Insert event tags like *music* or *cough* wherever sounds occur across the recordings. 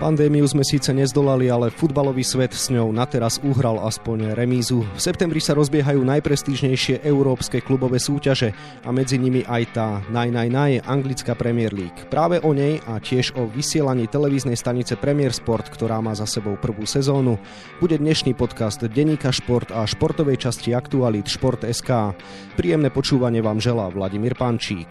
Pandémiu sme síce nezdolali, ale futbalový svet s ňou na teraz uhral aspoň remízu. V septembri sa rozbiehajú najprestížnejšie európske klubové súťaže a medzi nimi aj tá naj, anglická Premier League. Práve o nej a tiež o vysielaní televíznej stanice Premier Sport, ktorá má za sebou prvú sezónu, bude dnešný podcast Deníka Šport a športovej časti aktualít Šport.sk. Príjemné počúvanie vám želá Vladimír Pančík.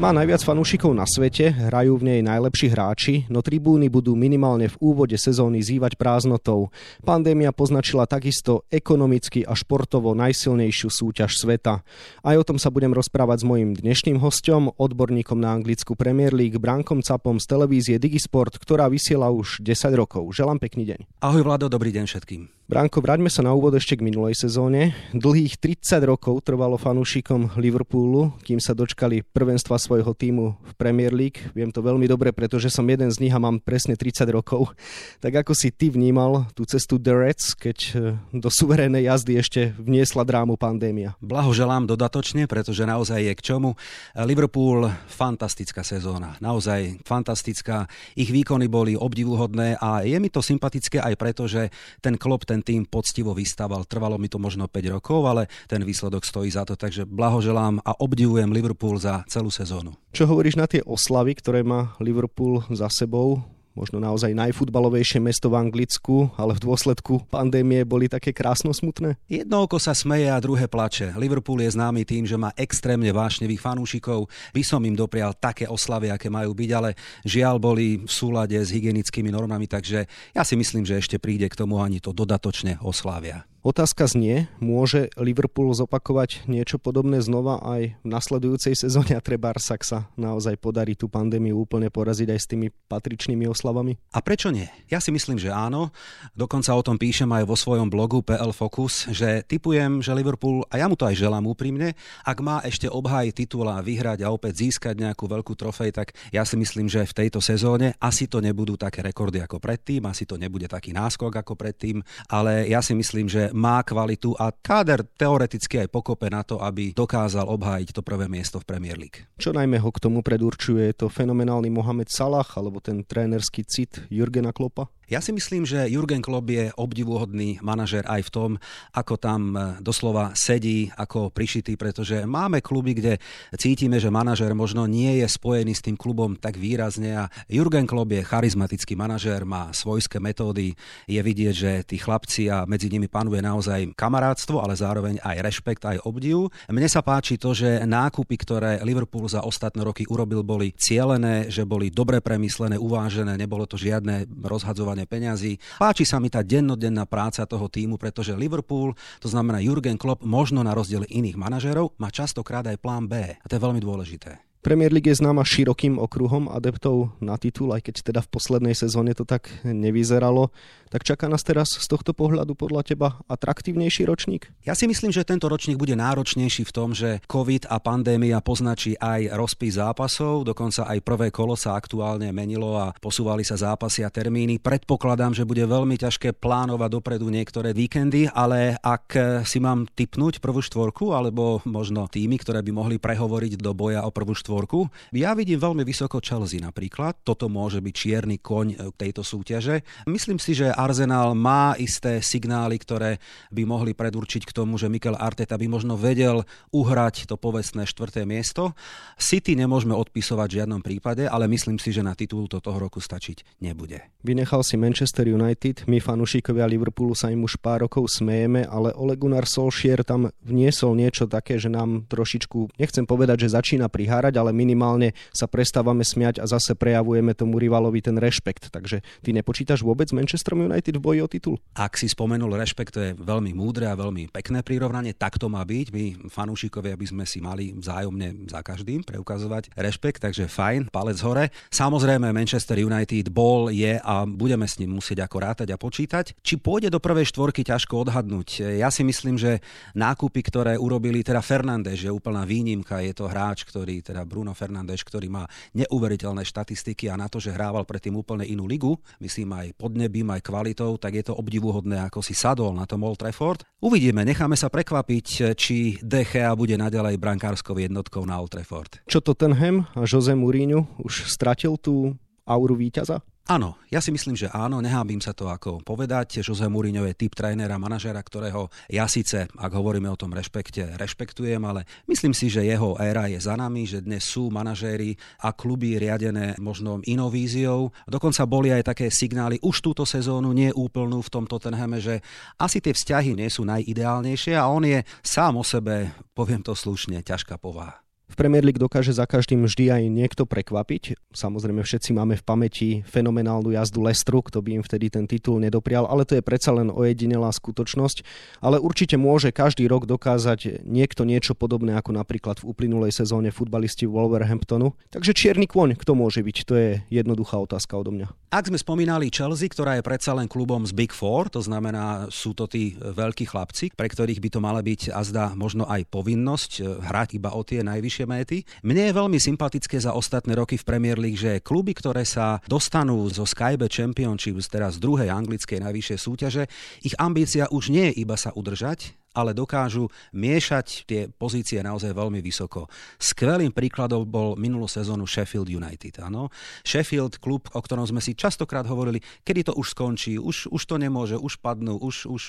Má najviac fanúšikov na svete, hrajú v nej najlepší hráči, no tribúny budú minimálne v úvode sezóny zývať prázdnotou. Pandémia poznačila takisto ekonomicky a športovo najsilnejšiu súťaž sveta. Aj o tom sa budem rozprávať s mojim dnešným hostom, odborníkom na anglickú Premier League, Brankom Capom z televízie Digisport, ktorá vysiela už 10 rokov. Želám pekný deň. Ahoj Vlado, dobrý deň všetkým. Bránko, vráťme sa na úvod ešte k minulej sezóne. Dlhých 30 rokov trvalo fanúšikom Liverpoolu, kým sa dočkali prvenstva svojho týmu v Premier League. Viem to veľmi dobre, pretože som jeden z nich a mám presne 30 rokov. Tak ako si ty vnímal tú cestu The Reds, keď e, do suverénnej jazdy ešte vniesla drámu pandémia? Blahoželám dodatočne, pretože naozaj je k čomu. Liverpool, fantastická sezóna. Naozaj fantastická. Ich výkony boli obdivuhodné a je mi to sympatické aj preto, že ten klub, ten ten tým poctivo vystával. Trvalo mi to možno 5 rokov, ale ten výsledok stojí za to, takže blahoželám a obdivujem Liverpool za celú sezónu. Čo hovoríš na tie oslavy, ktoré má Liverpool za sebou? Možno naozaj najfutbalovejšie mesto v Anglicku, ale v dôsledku pandémie boli také krásno smutné? Jedno oko sa smeje a druhé plače. Liverpool je známy tým, že má extrémne vášnevých fanúšikov. By som im doprial také oslavy, aké majú byť, ale žiaľ boli v súlade s hygienickými normami, takže ja si myslím, že ešte príde k tomu ani to dodatočne oslávia. Otázka znie, môže Liverpool zopakovať niečo podobné znova aj v nasledujúcej sezóne a treba sa naozaj podarí tú pandémiu úplne poraziť aj s tými patričnými oslavami? A prečo nie? Ja si myslím, že áno. Dokonca o tom píšem aj vo svojom blogu PL Focus, že typujem, že Liverpool, a ja mu to aj želám úprimne, ak má ešte obhájiť titul a vyhrať a opäť získať nejakú veľkú trofej, tak ja si myslím, že v tejto sezóne asi to nebudú také rekordy ako predtým, asi to nebude taký náskok ako predtým, ale ja si myslím, že má kvalitu a káder teoreticky aj pokope na to, aby dokázal obhájiť to prvé miesto v Premier League. Čo najmä ho k tomu predurčuje? Je to fenomenálny Mohamed Salah alebo ten trénerský cit Jurgena Klopa? Ja si myslím, že Jurgen Klopp je obdivuhodný manažer aj v tom, ako tam e, doslova sedí, ako prišitý, pretože máme kluby, kde cítime, že manažer možno nie je spojený s tým klubom tak výrazne a Jurgen Klopp je charizmatický manažer, má svojské metódy, je vidieť, že tí chlapci a medzi nimi panuje naozaj kamarátstvo, ale zároveň aj rešpekt, aj obdiv. Mne sa páči to, že nákupy, ktoré Liverpool za ostatné roky urobil, boli cielené, že boli dobre premyslené, uvážené, nebolo to žiadne rozhadzovanie peňazí. Páči sa mi tá dennodenná práca toho týmu, pretože Liverpool, to znamená Jurgen Klopp, možno na rozdiel iných manažerov, má častokrát aj plán B. A to je veľmi dôležité. Premier League je známa širokým okruhom adeptov na titul, aj keď teda v poslednej sezóne to tak nevyzeralo. Tak čaká nás teraz z tohto pohľadu podľa teba atraktívnejší ročník? Ja si myslím, že tento ročník bude náročnejší v tom, že COVID a pandémia poznačí aj rozpis zápasov, dokonca aj prvé kolo sa aktuálne menilo a posúvali sa zápasy a termíny. Predpokladám, že bude veľmi ťažké plánovať dopredu niektoré víkendy, ale ak si mám typnúť prvú štvorku alebo možno týmy, ktoré by mohli prehovoriť do boja o prvú štvorku, štvorku. Ja vidím veľmi vysoko Chelsea napríklad. Toto môže byť čierny koň e, tejto súťaže. Myslím si, že Arsenal má isté signály, ktoré by mohli predurčiť k tomu, že Mikel Arteta by možno vedel uhrať to povestné štvrté miesto. City nemôžeme odpisovať v žiadnom prípade, ale myslím si, že na titul to toho roku stačiť nebude. Vynechal si Manchester United, my fanúšikovia Liverpoolu sa im už pár rokov smejeme, ale Ole Gunnar Solskjaer tam vniesol niečo také, že nám trošičku, nechcem povedať, že začína prihárať, ale minimálne sa prestávame smiať a zase prejavujeme tomu rivalovi ten rešpekt. Takže ty nepočítaš vôbec Manchester United v boji o titul? Ak si spomenul rešpekt, to je veľmi múdre a veľmi pekné prirovnanie, tak to má byť. My fanúšikovia by sme si mali vzájomne za každým preukazovať rešpekt, takže fajn, palec hore. Samozrejme Manchester United bol, je a budeme s ním musieť ako rátať a počítať. Či pôjde do prvej štvorky, ťažko odhadnúť. Ja si myslím, že nákupy, ktoré urobili teda Fernández, že úplná výnimka, je to hráč, ktorý teda Bruno Fernández, ktorý má neuveriteľné štatistiky a na to, že hrával predtým úplne inú ligu, myslím aj podnebím, aj kvalitou, tak je to obdivuhodné, ako si sadol na tom Old Trafford. Uvidíme, necháme sa prekvapiť, či De Gea bude naďalej brankárskou jednotkou na Old Trafford. Čo to ten Hem a Jose Mourinho už stratil tú auru víťaza? Áno, ja si myslím, že áno, nehábim sa to ako povedať. Jose Mourinho je typ trénera, manažera, ktorého ja síce, ak hovoríme o tom rešpekte, rešpektujem, ale myslím si, že jeho éra je za nami, že dnes sú manažéri a kluby riadené možno inou víziou. Dokonca boli aj také signály už túto sezónu, nie úplnú v tom Tottenhame, že asi tie vzťahy nie sú najideálnejšie a on je sám o sebe, poviem to slušne, ťažká povaha. V Premier League dokáže za každým vždy aj niekto prekvapiť. Samozrejme všetci máme v pamäti fenomenálnu jazdu Lestru, kto by im vtedy ten titul nedoprial, ale to je predsa len ojedinelá skutočnosť. Ale určite môže každý rok dokázať niekto niečo podobné ako napríklad v uplynulej sezóne futbalisti Wolverhamptonu. Takže čierny kôň, kto môže byť? To je jednoduchá otázka odo mňa. Ak sme spomínali Chelsea, ktorá je predsa len klubom z Big Four, to znamená, sú to tí veľkí chlapci, pre ktorých by to mala byť azda možno aj povinnosť eh, hrať iba o tie najvyššie najvyššie méty. Mne je veľmi sympatické za ostatné roky v Premier League, že kluby, ktoré sa dostanú zo Skybe Championship, teraz z druhej anglickej najvyššej súťaže, ich ambícia už nie je iba sa udržať, ale dokážu miešať tie pozície naozaj veľmi vysoko. Skvelým príkladom bol minulú sezónu Sheffield United. Áno? Sheffield, klub, o ktorom sme si častokrát hovorili, kedy to už skončí, už, už to nemôže, už padnú, už, už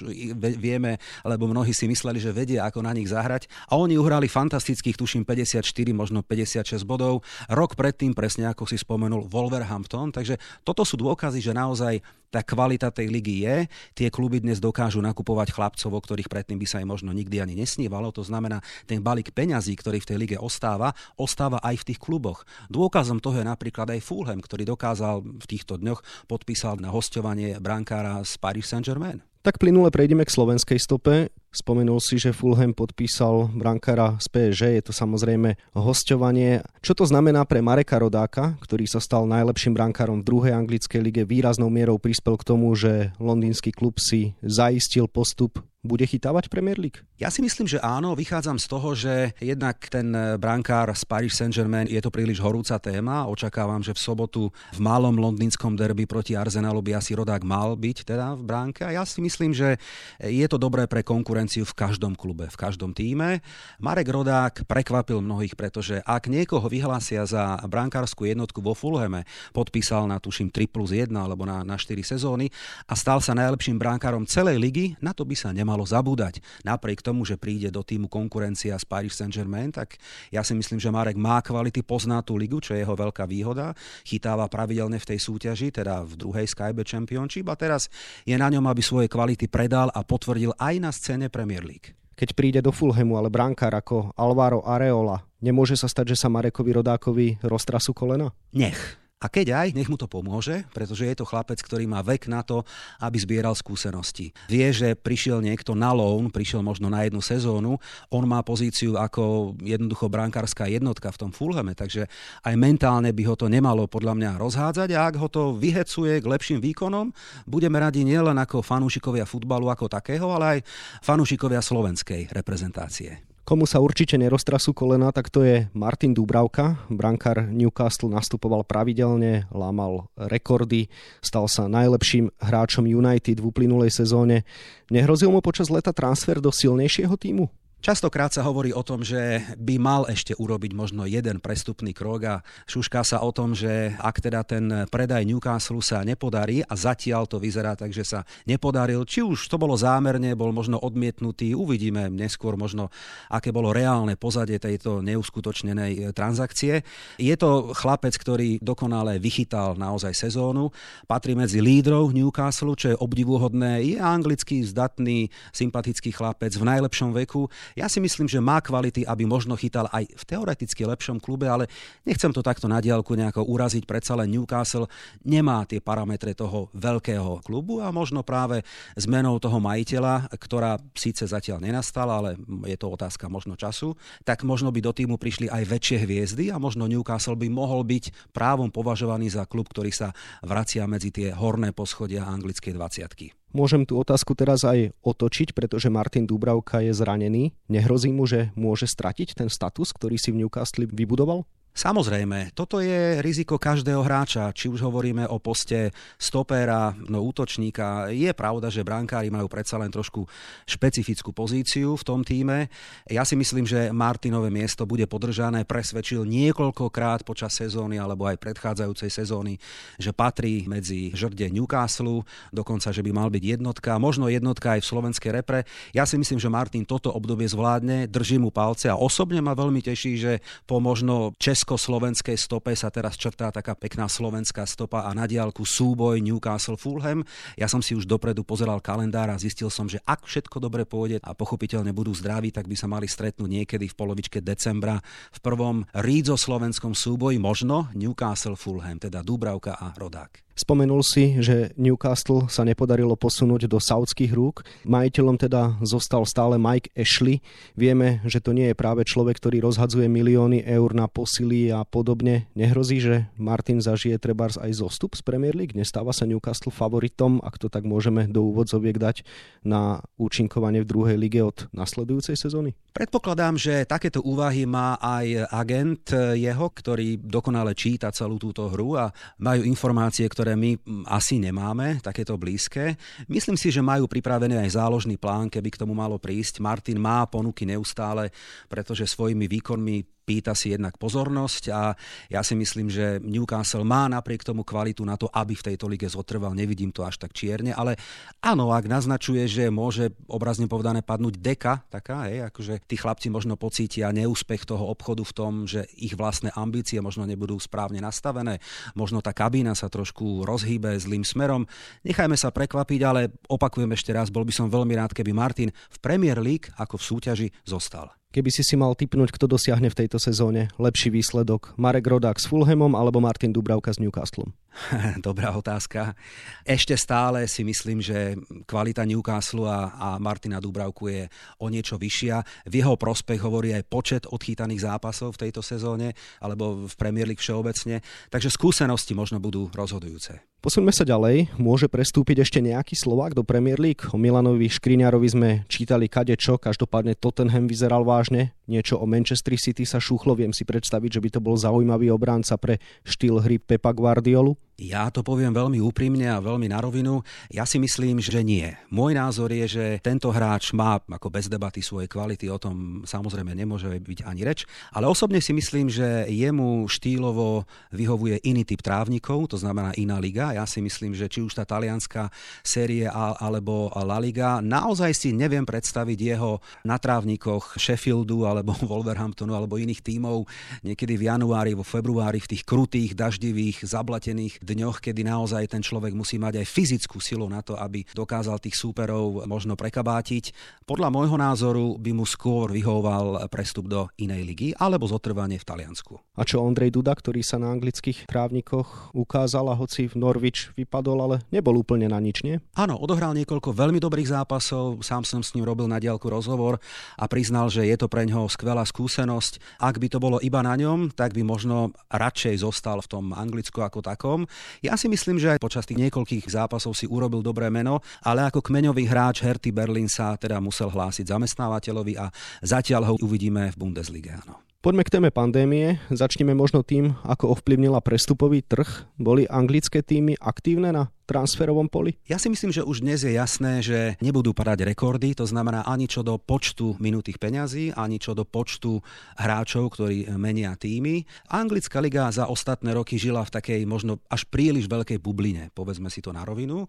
vieme, lebo mnohí si mysleli, že vedia, ako na nich zahrať. A oni uhrali fantastických, tuším, 54, možno 56 bodov. Rok predtým, presne ako si spomenul, Wolverhampton. Takže toto sú dôkazy, že naozaj tá kvalita tej ligy je. Tie kluby dnes dokážu nakupovať chlapcov, o ktorých predtým by sa aj možno nikdy ani nesnívalo. To znamená, ten balík peňazí, ktorý v tej lige ostáva, ostáva aj v tých kluboch. Dôkazom toho je napríklad aj Fulham, ktorý dokázal v týchto dňoch podpísal na hostovanie brankára z Paris Saint-Germain. Tak plynule prejdeme k slovenskej stope. Spomenul si, že Fulham podpísal brankára z PSG, je to samozrejme hostovanie. Čo to znamená pre Mareka Rodáka, ktorý sa stal najlepším brankárom v druhej anglickej lige, výraznou mierou prispel k tomu, že londýnsky klub si zaistil postup bude chytávať Premier League? Ja si myslím, že áno. Vychádzam z toho, že jednak ten brankár z Paris Saint-Germain je to príliš horúca téma. Očakávam, že v sobotu v malom londýnskom derby proti Arsenalu by asi Rodák mal byť teda v bránke. A ja si myslím, že je to dobré pre konkurenciu v každom klube, v každom týme. Marek Rodák prekvapil mnohých, pretože ak niekoho vyhlásia za brankárskú jednotku vo Fulhame, podpísal na tuším 3 plus 1 alebo na, na 4 sezóny a stal sa najlepším brankárom celej ligy, na to by sa nemal nemalo zabúdať. Napriek tomu, že príde do týmu konkurencia z Paris Saint-Germain, tak ja si myslím, že Marek má kvality, pozná tú ligu, čo je jeho veľká výhoda. Chytáva pravidelne v tej súťaži, teda v druhej Skybe Championship a teraz je na ňom, aby svoje kvality predal a potvrdil aj na scéne Premier League. Keď príde do Fulhamu, ale brankár ako Alvaro Areola, nemôže sa stať, že sa Marekovi Rodákovi roztrasú kolena? Nech. A keď aj, nech mu to pomôže, pretože je to chlapec, ktorý má vek na to, aby zbieral skúsenosti. Vie, že prišiel niekto na loan, prišiel možno na jednu sezónu, on má pozíciu ako jednoducho brankárska jednotka v tom Fulhame, takže aj mentálne by ho to nemalo podľa mňa rozhádzať a ak ho to vyhecuje k lepším výkonom, budeme radi nielen ako fanúšikovia futbalu ako takého, ale aj fanúšikovia slovenskej reprezentácie. Komu sa určite neroztrasú kolena, tak to je Martin Dubravka. Brankár Newcastle nastupoval pravidelne, lámal rekordy, stal sa najlepším hráčom United v uplynulej sezóne. Nehrozil mu počas leta transfer do silnejšieho týmu? Častokrát sa hovorí o tom, že by mal ešte urobiť možno jeden prestupný krok a šušká sa o tom, že ak teda ten predaj Newcastle sa nepodarí a zatiaľ to vyzerá tak, že sa nepodaril, či už to bolo zámerne, bol možno odmietnutý, uvidíme neskôr možno, aké bolo reálne pozadie tejto neuskutočnenej e, transakcie. Je to chlapec, ktorý dokonale vychytal naozaj sezónu, patrí medzi lídrov Newcastle, čo je obdivuhodné, je anglický, zdatný, sympatický chlapec v najlepšom veku ja si myslím, že má kvality, aby možno chytal aj v teoreticky lepšom klube, ale nechcem to takto na diálku nejako uraziť. Predsa len Newcastle nemá tie parametre toho veľkého klubu a možno práve zmenou toho majiteľa, ktorá síce zatiaľ nenastala, ale je to otázka možno času, tak možno by do týmu prišli aj väčšie hviezdy a možno Newcastle by mohol byť právom považovaný za klub, ktorý sa vracia medzi tie horné poschodia anglickej 20. Môžem tú otázku teraz aj otočiť, pretože Martin Dubravka je zranený. Nehrozí mu, že môže stratiť ten status, ktorý si v Newcastle vybudoval? Samozrejme, toto je riziko každého hráča, či už hovoríme o poste stopéra, no útočníka. Je pravda, že brankári majú predsa len trošku špecifickú pozíciu v tom týme. Ja si myslím, že Martinové miesto bude podržané, presvedčil niekoľkokrát počas sezóny alebo aj predchádzajúcej sezóny, že patrí medzi žrde Newcastle, dokonca, že by mal byť jednotka, možno jednotka aj v slovenskej repre. Ja si myslím, že Martin toto obdobie zvládne, drží mu palce a osobne ma veľmi teší, že po možno čes česko-slovenskej stope sa teraz črtá taká pekná slovenská stopa a na diálku súboj Newcastle-Fulham. Ja som si už dopredu pozeral kalendár a zistil som, že ak všetko dobre pôjde a pochopiteľne budú zdraví, tak by sa mali stretnúť niekedy v polovičke decembra v prvom rídzo-slovenskom súboji, možno Newcastle-Fulham, teda Dúbravka a Rodák. Spomenul si, že Newcastle sa nepodarilo posunúť do saudských rúk. Majiteľom teda zostal stále Mike Ashley. Vieme, že to nie je práve človek, ktorý rozhadzuje milióny eur na posily a podobne. Nehrozí, že Martin zažije trebárs aj zostup z Premier League? Nestáva sa Newcastle favoritom, ak to tak môžeme do úvodzoviek dať, na účinkovanie v druhej lige od nasledujúcej sezóny? Predpokladám, že takéto úvahy má aj agent jeho, ktorý dokonale číta celú túto hru a majú informácie, ktoré ktoré my asi nemáme, takéto blízke. Myslím si, že majú pripravený aj záložný plán, keby k tomu malo prísť. Martin má ponuky neustále, pretože svojimi výkonmi pýta si jednak pozornosť a ja si myslím, že Newcastle má napriek tomu kvalitu na to, aby v tejto lige zotrval. Nevidím to až tak čierne, ale áno, ak naznačuje, že môže obrazne povedané padnúť deka, taká, je, akože tí chlapci možno pocítia neúspech toho obchodu v tom, že ich vlastné ambície možno nebudú správne nastavené, možno tá kabína sa trošku rozhýbe zlým smerom. Nechajme sa prekvapiť, ale opakujem ešte raz, bol by som veľmi rád, keby Martin v Premier League ako v súťaži zostal. Keby si si mal typnúť, kto dosiahne v tejto sezóne lepší výsledok, Marek Rodák s Fulhamom alebo Martin Dubravka s Newcastlom? *laughs* Dobrá otázka. Ešte stále si myslím, že kvalita Newcastle a, a Martina Dubravku je o niečo vyššia. V jeho prospech hovorí aj počet odchýtaných zápasov v tejto sezóne alebo v Premier League všeobecne. Takže skúsenosti možno budú rozhodujúce. Posuňme sa ďalej. Môže prestúpiť ešte nejaký Slovák do Premier League? O Milanovi Škriňarovi sme čítali kade čo, každopádne Tottenham vyzeral vážne. Niečo o Manchester City sa šúchlo, viem si predstaviť, že by to bol zaujímavý obránca pre štýl hry Pepa Guardiolu. Ja to poviem veľmi úprimne a veľmi na rovinu. Ja si myslím, že nie. Môj názor je, že tento hráč má ako bez debaty svoje kvality, o tom samozrejme nemôže byť ani reč, ale osobne si myslím, že jemu štýlovo vyhovuje iný typ trávnikov, to znamená iná liga. Ja si myslím, že či už tá talianská série alebo La Liga, naozaj si neviem predstaviť jeho na trávnikoch Sheffieldu alebo *laughs* Wolverhamptonu alebo iných tímov niekedy v januári, vo februári v tých krutých, daždivých, zablatených dňoch, kedy naozaj ten človek musí mať aj fyzickú silu na to, aby dokázal tých súperov možno prekabátiť. Podľa môjho názoru by mu skôr vyhoval prestup do inej ligy alebo zotrvanie v Taliansku. A čo Ondrej Duda, ktorý sa na anglických trávnikoch ukázal a hoci v Norwich vypadol, ale nebol úplne na nič, nie? Áno, odohral niekoľko veľmi dobrých zápasov, sám som s ním robil na diálku rozhovor a priznal, že je to pre ňoho skvelá skúsenosť. Ak by to bolo iba na ňom, tak by možno radšej zostal v tom Anglicku ako takom. Ja si myslím, že aj počas tých niekoľkých zápasov si urobil dobré meno, ale ako kmeňový hráč Herty Berlin sa teda musel hlásiť zamestnávateľovi a zatiaľ ho uvidíme v Bundeslige. Áno. Poďme k téme pandémie. Začneme možno tým, ako ovplyvnila prestupový trh. Boli anglické týmy aktívne na transferovom poli? Ja si myslím, že už dnes je jasné, že nebudú padať rekordy, to znamená ani čo do počtu minutých peňazí, ani čo do počtu hráčov, ktorí menia týmy. Anglická liga za ostatné roky žila v takej možno až príliš veľkej bubline, povedzme si to na rovinu.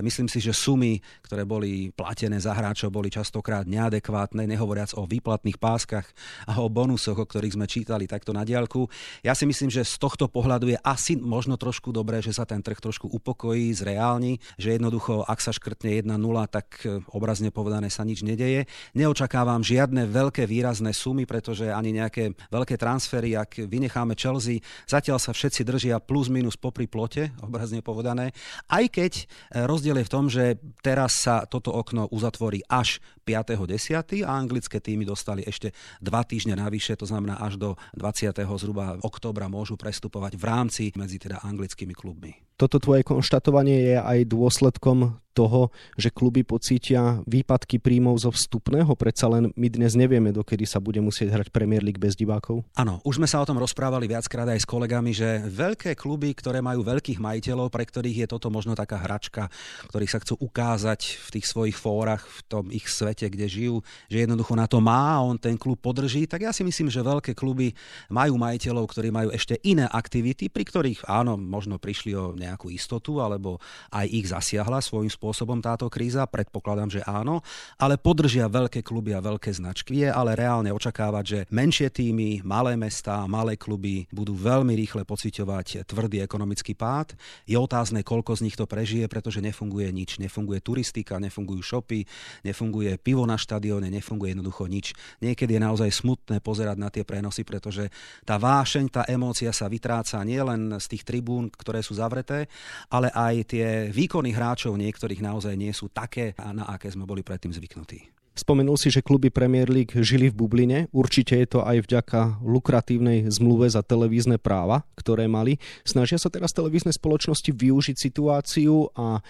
Myslím si, že sumy, ktoré boli platené za hráčov, boli častokrát neadekvátne, nehovoriac o výplatných páskach a o bonusoch, o ktorých sme čítali takto na diálku. Ja si myslím, že z tohto pohľadu je asi možno trošku dobré, že sa ten trh trošku upokojí, zreálni, že jednoducho, ak sa škrtne 1-0, tak e, obrazne povedané sa nič nedeje. Neočakávam žiadne veľké výrazné sumy, pretože ani nejaké veľké transfery, ak vynecháme Chelsea, zatiaľ sa všetci držia plus minus popri plote, obrazne povedané. Aj keď e, rozdiel je v tom, že teraz sa toto okno uzatvorí až 5.10. a anglické týmy dostali ešte dva týždne navyše, to znamená až do 20. zhruba oktobra môžu prestupovať v rámci medzi teda anglickými klubmi. Toto tvoje konštatovanie je aj dôsledkom toho, že kluby pocítia výpadky príjmov zo vstupného? Predsa len my dnes nevieme, dokedy sa bude musieť hrať Premier League bez divákov. Áno, už sme sa o tom rozprávali viackrát aj s kolegami, že veľké kluby, ktoré majú veľkých majiteľov, pre ktorých je toto možno taká hračka, ktorí sa chcú ukázať v tých svojich fórach, v tom ich svete, kde žijú, že jednoducho na to má a on ten klub podrží, tak ja si myslím, že veľké kluby majú majiteľov, ktorí majú ešte iné aktivity, pri ktorých áno, možno prišli o nejakú istotu, alebo aj ich zasiahla svojím spôsobom táto kríza, predpokladám, že áno, ale podržia veľké kluby a veľké značky. Je ale reálne očakávať, že menšie týmy, malé mesta, malé kluby budú veľmi rýchle pociťovať tvrdý ekonomický pád. Je otázne, koľko z nich to prežije, pretože nefunguje nič. Nefunguje turistika, nefungujú shopy, nefunguje pivo na štadióne, nefunguje jednoducho nič. Niekedy je naozaj smutné pozerať na tie prenosy, pretože tá vášeň, tá emócia sa vytráca nielen z tých tribún, ktoré sú zavreté, ale aj tie výkony hráčov niektorých naozaj nie sú také, na aké sme boli predtým zvyknutí. Spomenul si, že kluby Premier League žili v bubline. Určite je to aj vďaka lukratívnej zmluve za televízne práva, ktoré mali. Snažia sa teraz televízne spoločnosti využiť situáciu a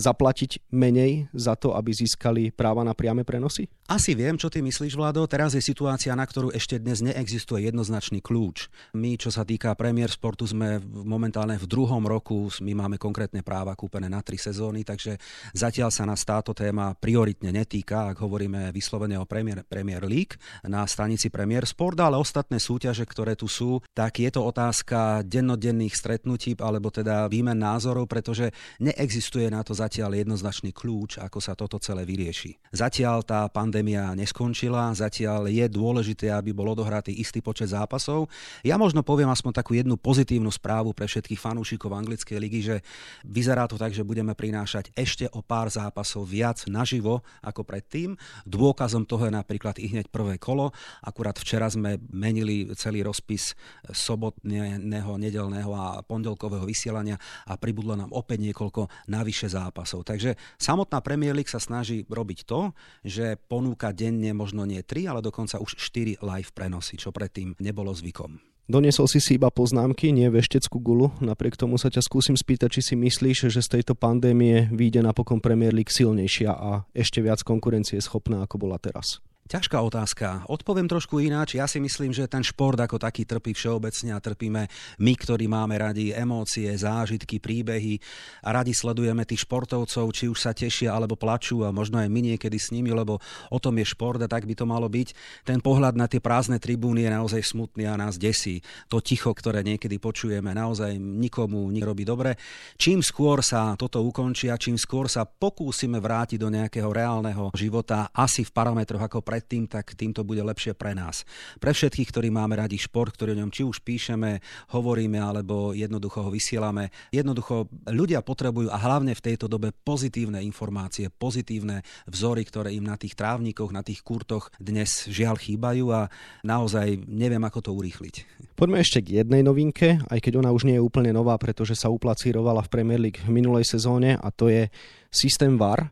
zaplatiť menej za to, aby získali práva na priame prenosy? Asi viem, čo ty myslíš, Vlado. Teraz je situácia, na ktorú ešte dnes neexistuje jednoznačný kľúč. My, čo sa týka Premier Sportu, sme momentálne v druhom roku, my máme konkrétne práva kúpené na tri sezóny, takže zatiaľ sa nás táto téma prioritne netýka, ak hovoríme vyslovene o Premier, Premier League na stanici Premier Sport, ale ostatné súťaže, ktoré tu sú, tak je to otázka dennodenných stretnutí alebo teda výmen názorov, pretože neexistuje na to zatiaľ jednoznačný kľúč, ako sa toto celé vyrieši. Zatiaľ tá pandémia neskončila, zatiaľ je dôležité, aby bol odohratý istý počet zápasov. Ja možno poviem aspoň takú jednu pozitívnu správu pre všetkých fanúšikov anglickej ligy, že vyzerá to tak, že budeme prinášať ešte o pár zápasov viac naživo ako predtým. Dôkazom toho je napríklad i hneď prvé kolo. Akurát včera sme menili celý rozpis sobotného, nedelného a pondelkového vysielania a pribudlo nám opäť niekoľko navyše zápasov zápasov. Takže samotná Premier League sa snaží robiť to, že ponúka denne možno nie 3, ale dokonca už 4 live prenosy, čo predtým nebolo zvykom. Doniesol si si iba poznámky, nie vešteckú gulu. Napriek tomu sa ťa skúsim spýtať, či si myslíš, že z tejto pandémie vyjde napokon Premier League silnejšia a ešte viac konkurencie schopná, ako bola teraz. Ťažká otázka. Odpoviem trošku ináč. Ja si myslím, že ten šport ako taký trpí všeobecne a trpíme my, ktorí máme radi emócie, zážitky, príbehy a radi sledujeme tých športovcov, či už sa tešia alebo plačú a možno aj my niekedy s nimi, lebo o tom je šport a tak by to malo byť. Ten pohľad na tie prázdne tribúny je naozaj smutný a nás desí. To ticho, ktoré niekedy počujeme, naozaj nikomu nerobí dobre. Čím skôr sa toto ukončí a čím skôr sa pokúsime vrátiť do nejakého reálneho života, asi v parametroch ako pre predtým, tak tým to bude lepšie pre nás. Pre všetkých, ktorí máme radi šport, ktorý o ňom či už píšeme, hovoríme alebo jednoducho ho vysielame. Jednoducho ľudia potrebujú a hlavne v tejto dobe pozitívne informácie, pozitívne vzory, ktoré im na tých trávnikoch, na tých kurtoch dnes žiaľ chýbajú a naozaj neviem, ako to urýchliť. Poďme ešte k jednej novinke, aj keď ona už nie je úplne nová, pretože sa uplacírovala v Premier League v minulej sezóne a to je systém VAR,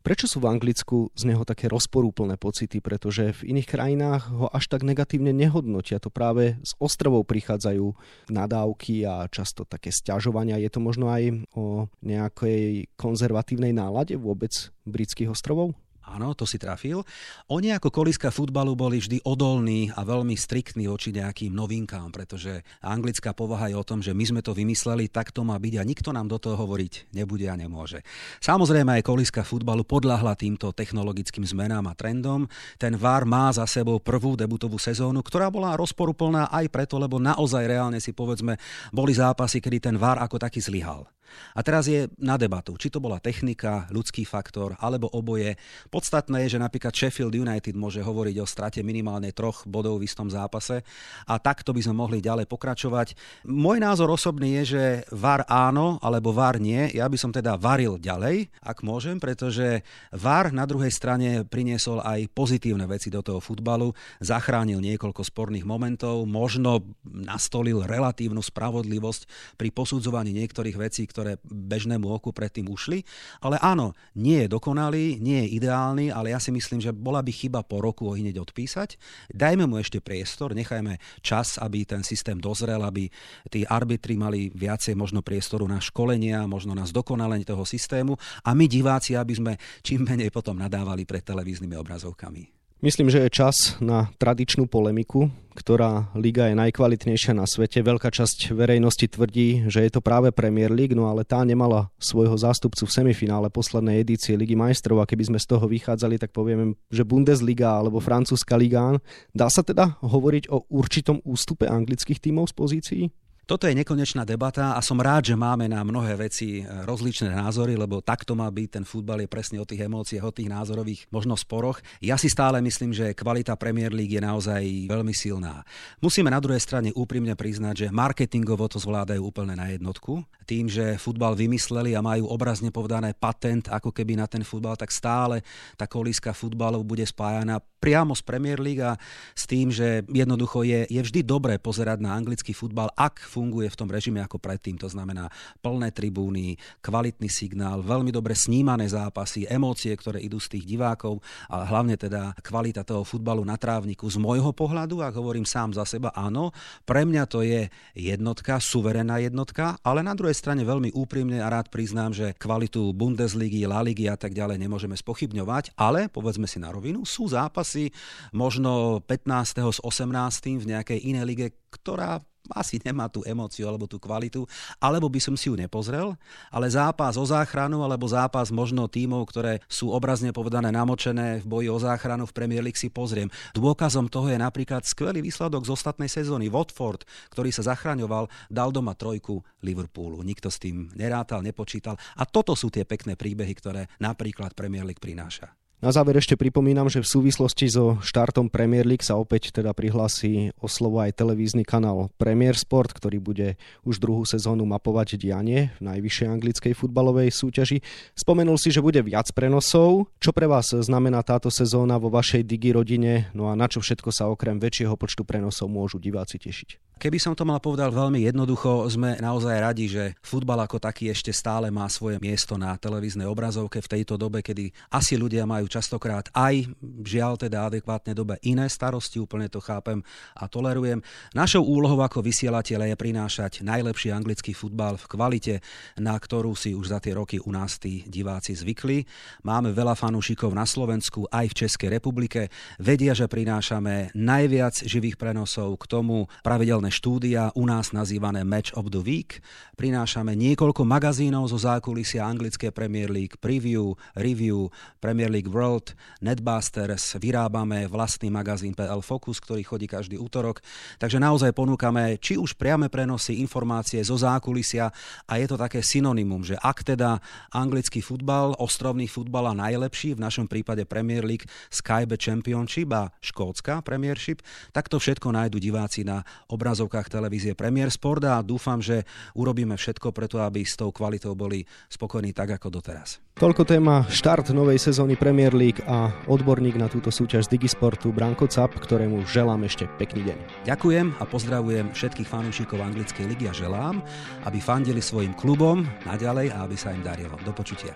Prečo sú v Anglicku z neho také rozporúplné pocity? Pretože v iných krajinách ho až tak negatívne nehodnotia. To práve z ostrovov prichádzajú nadávky a často také stiažovania. Je to možno aj o nejakej konzervatívnej nálade vôbec britských ostrovov? Áno, to si trafil. Oni ako koliska futbalu boli vždy odolní a veľmi striktní voči nejakým novinkám, pretože anglická povaha je o tom, že my sme to vymysleli, tak to má byť a nikto nám do toho hovoriť nebude a nemôže. Samozrejme aj koliska futbalu podľahla týmto technologickým zmenám a trendom. Ten VAR má za sebou prvú debutovú sezónu, ktorá bola rozporuplná aj preto, lebo naozaj reálne si povedzme, boli zápasy, kedy ten VAR ako taký zlyhal. A teraz je na debatu, či to bola technika, ľudský faktor alebo oboje. Podstatné je, že napríklad Sheffield United môže hovoriť o strate minimálne troch bodov v istom zápase a takto by sme mohli ďalej pokračovať. Môj názor osobný je, že VAR áno alebo VAR nie. Ja by som teda varil ďalej, ak môžem, pretože VAR na druhej strane priniesol aj pozitívne veci do toho futbalu, zachránil niekoľko sporných momentov, možno nastolil relatívnu spravodlivosť pri posudzovaní niektorých vecí, ktoré bežnému oku predtým ušli. Ale áno, nie je dokonalý, nie je ideálny, ideálny, ale ja si myslím, že bola by chyba po roku ho hneď odpísať. Dajme mu ešte priestor, nechajme čas, aby ten systém dozrel, aby tí arbitri mali viacej možno priestoru na školenia, možno na zdokonalenie toho systému a my diváci, aby sme čím menej potom nadávali pred televíznymi obrazovkami. Myslím, že je čas na tradičnú polemiku, ktorá liga je najkvalitnejšia na svete. Veľká časť verejnosti tvrdí, že je to práve Premier League, no ale tá nemala svojho zástupcu v semifinále poslednej edície Ligy majstrov a keby sme z toho vychádzali, tak povieme, že Bundesliga alebo francúzska ligán. Dá sa teda hovoriť o určitom ústupe anglických tímov z pozícií? Toto je nekonečná debata a som rád, že máme na mnohé veci e, rozličné názory, lebo takto má byť. Ten futbal je presne o tých emóciách, o tých názorových možno sporoch. Ja si stále myslím, že kvalita Premier League je naozaj veľmi silná. Musíme na druhej strane úprimne priznať, že marketingovo to zvládajú úplne na jednotku. Tým, že futbal vymysleli a majú obrazne povedané patent ako keby na ten futbal, tak stále tá kolíska futbalov bude spájana priamo z Premier League a s tým, že jednoducho je, je vždy dobré pozerať na anglický futbal, ak funguje v tom režime ako predtým. To znamená plné tribúny, kvalitný signál, veľmi dobre snímané zápasy, emócie, ktoré idú z tých divákov a hlavne teda kvalita toho futbalu na trávniku. Z môjho pohľadu, ak hovorím sám za seba, áno, pre mňa to je jednotka, suverénna jednotka, ale na druhej strane veľmi úprimne a rád priznám, že kvalitu Bundesligy, La Ligy a tak ďalej nemôžeme spochybňovať, ale povedzme si na rovinu, sú zápasy možno 15. s 18. v nejakej inej lige, ktorá asi nemá tú emóciu alebo tú kvalitu, alebo by som si ju nepozrel, ale zápas o záchranu alebo zápas možno tímov, ktoré sú obrazne povedané namočené v boji o záchranu v Premier League si pozriem. Dôkazom toho je napríklad skvelý výsledok z ostatnej sezóny. Watford, ktorý sa zachraňoval, dal doma trojku Liverpoolu. Nikto s tým nerátal, nepočítal. A toto sú tie pekné príbehy, ktoré napríklad Premier League prináša. Na záver ešte pripomínam, že v súvislosti so štartom Premier League sa opäť teda prihlási o slovo aj televízny kanál Premier Sport, ktorý bude už druhú sezónu mapovať dianie v najvyššej anglickej futbalovej súťaži. Spomenul si, že bude viac prenosov. Čo pre vás znamená táto sezóna vo vašej Digi rodine? No a na čo všetko sa okrem väčšieho počtu prenosov môžu diváci tešiť? Keby som to mal povedať veľmi jednoducho, sme naozaj radi, že futbal ako taký ešte stále má svoje miesto na televíznej obrazovke v tejto dobe, kedy asi ľudia majú častokrát aj žiaľ teda adekvátne dobe iné starosti, úplne to chápem a tolerujem. Našou úlohou ako vysielateľa je prinášať najlepší anglický futbal v kvalite, na ktorú si už za tie roky u nás tí diváci zvykli. Máme veľa fanúšikov na Slovensku aj v Českej republike. Vedia, že prinášame najviac živých prenosov k tomu pravidelné štúdia, u nás nazývané Match of the Week. Prinášame niekoľko magazínov zo zákulisia anglické Premier League, Preview, Review, Premier League World, Netbusters, vyrábame vlastný magazín PL Focus, ktorý chodí každý útorok. Takže naozaj ponúkame či už priame prenosy, informácie zo zákulisia a je to také synonymum, že ak teda anglický futbal, ostrovný futbal a najlepší, v našom prípade Premier League, Skybet Championship a škótska Premiership, tak to všetko nájdu diváci na obraz obrazovkách televízie Premier Sport a dúfam, že urobíme všetko preto, aby s tou kvalitou boli spokojní tak ako doteraz. Toľko téma štart novej sezóny Premier League a odborník na túto súťaž z Digisportu Branko Cap, ktorému želám ešte pekný deň. Ďakujem a pozdravujem všetkých fanúšikov anglickej ligy a želám, aby fandili svojim klubom naďalej a aby sa im darilo. Do počutia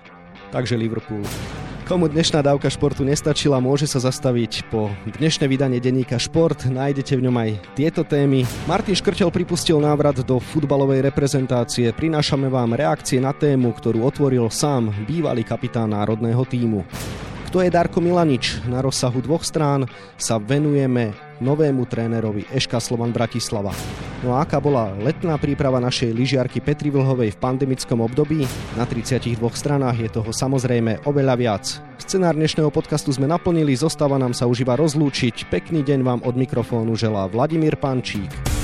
takže Liverpool. Komu dnešná dávka športu nestačila, môže sa zastaviť po dnešné vydanie denníka Šport. Nájdete v ňom aj tieto témy. Martin Škrtel pripustil návrat do futbalovej reprezentácie. Prinášame vám reakcie na tému, ktorú otvoril sám bývalý kapitán národného týmu. Kto je Darko Milanič? Na rozsahu dvoch strán sa venujeme novému trénerovi Eška Slovan Bratislava. No a aká bola letná príprava našej lyžiarky Petri Vlhovej v pandemickom období? Na 32 stranách je toho samozrejme oveľa viac. Scenár dnešného podcastu sme naplnili, zostáva nám sa už iba rozlúčiť. Pekný deň vám od mikrofónu želá Vladimír Pančík.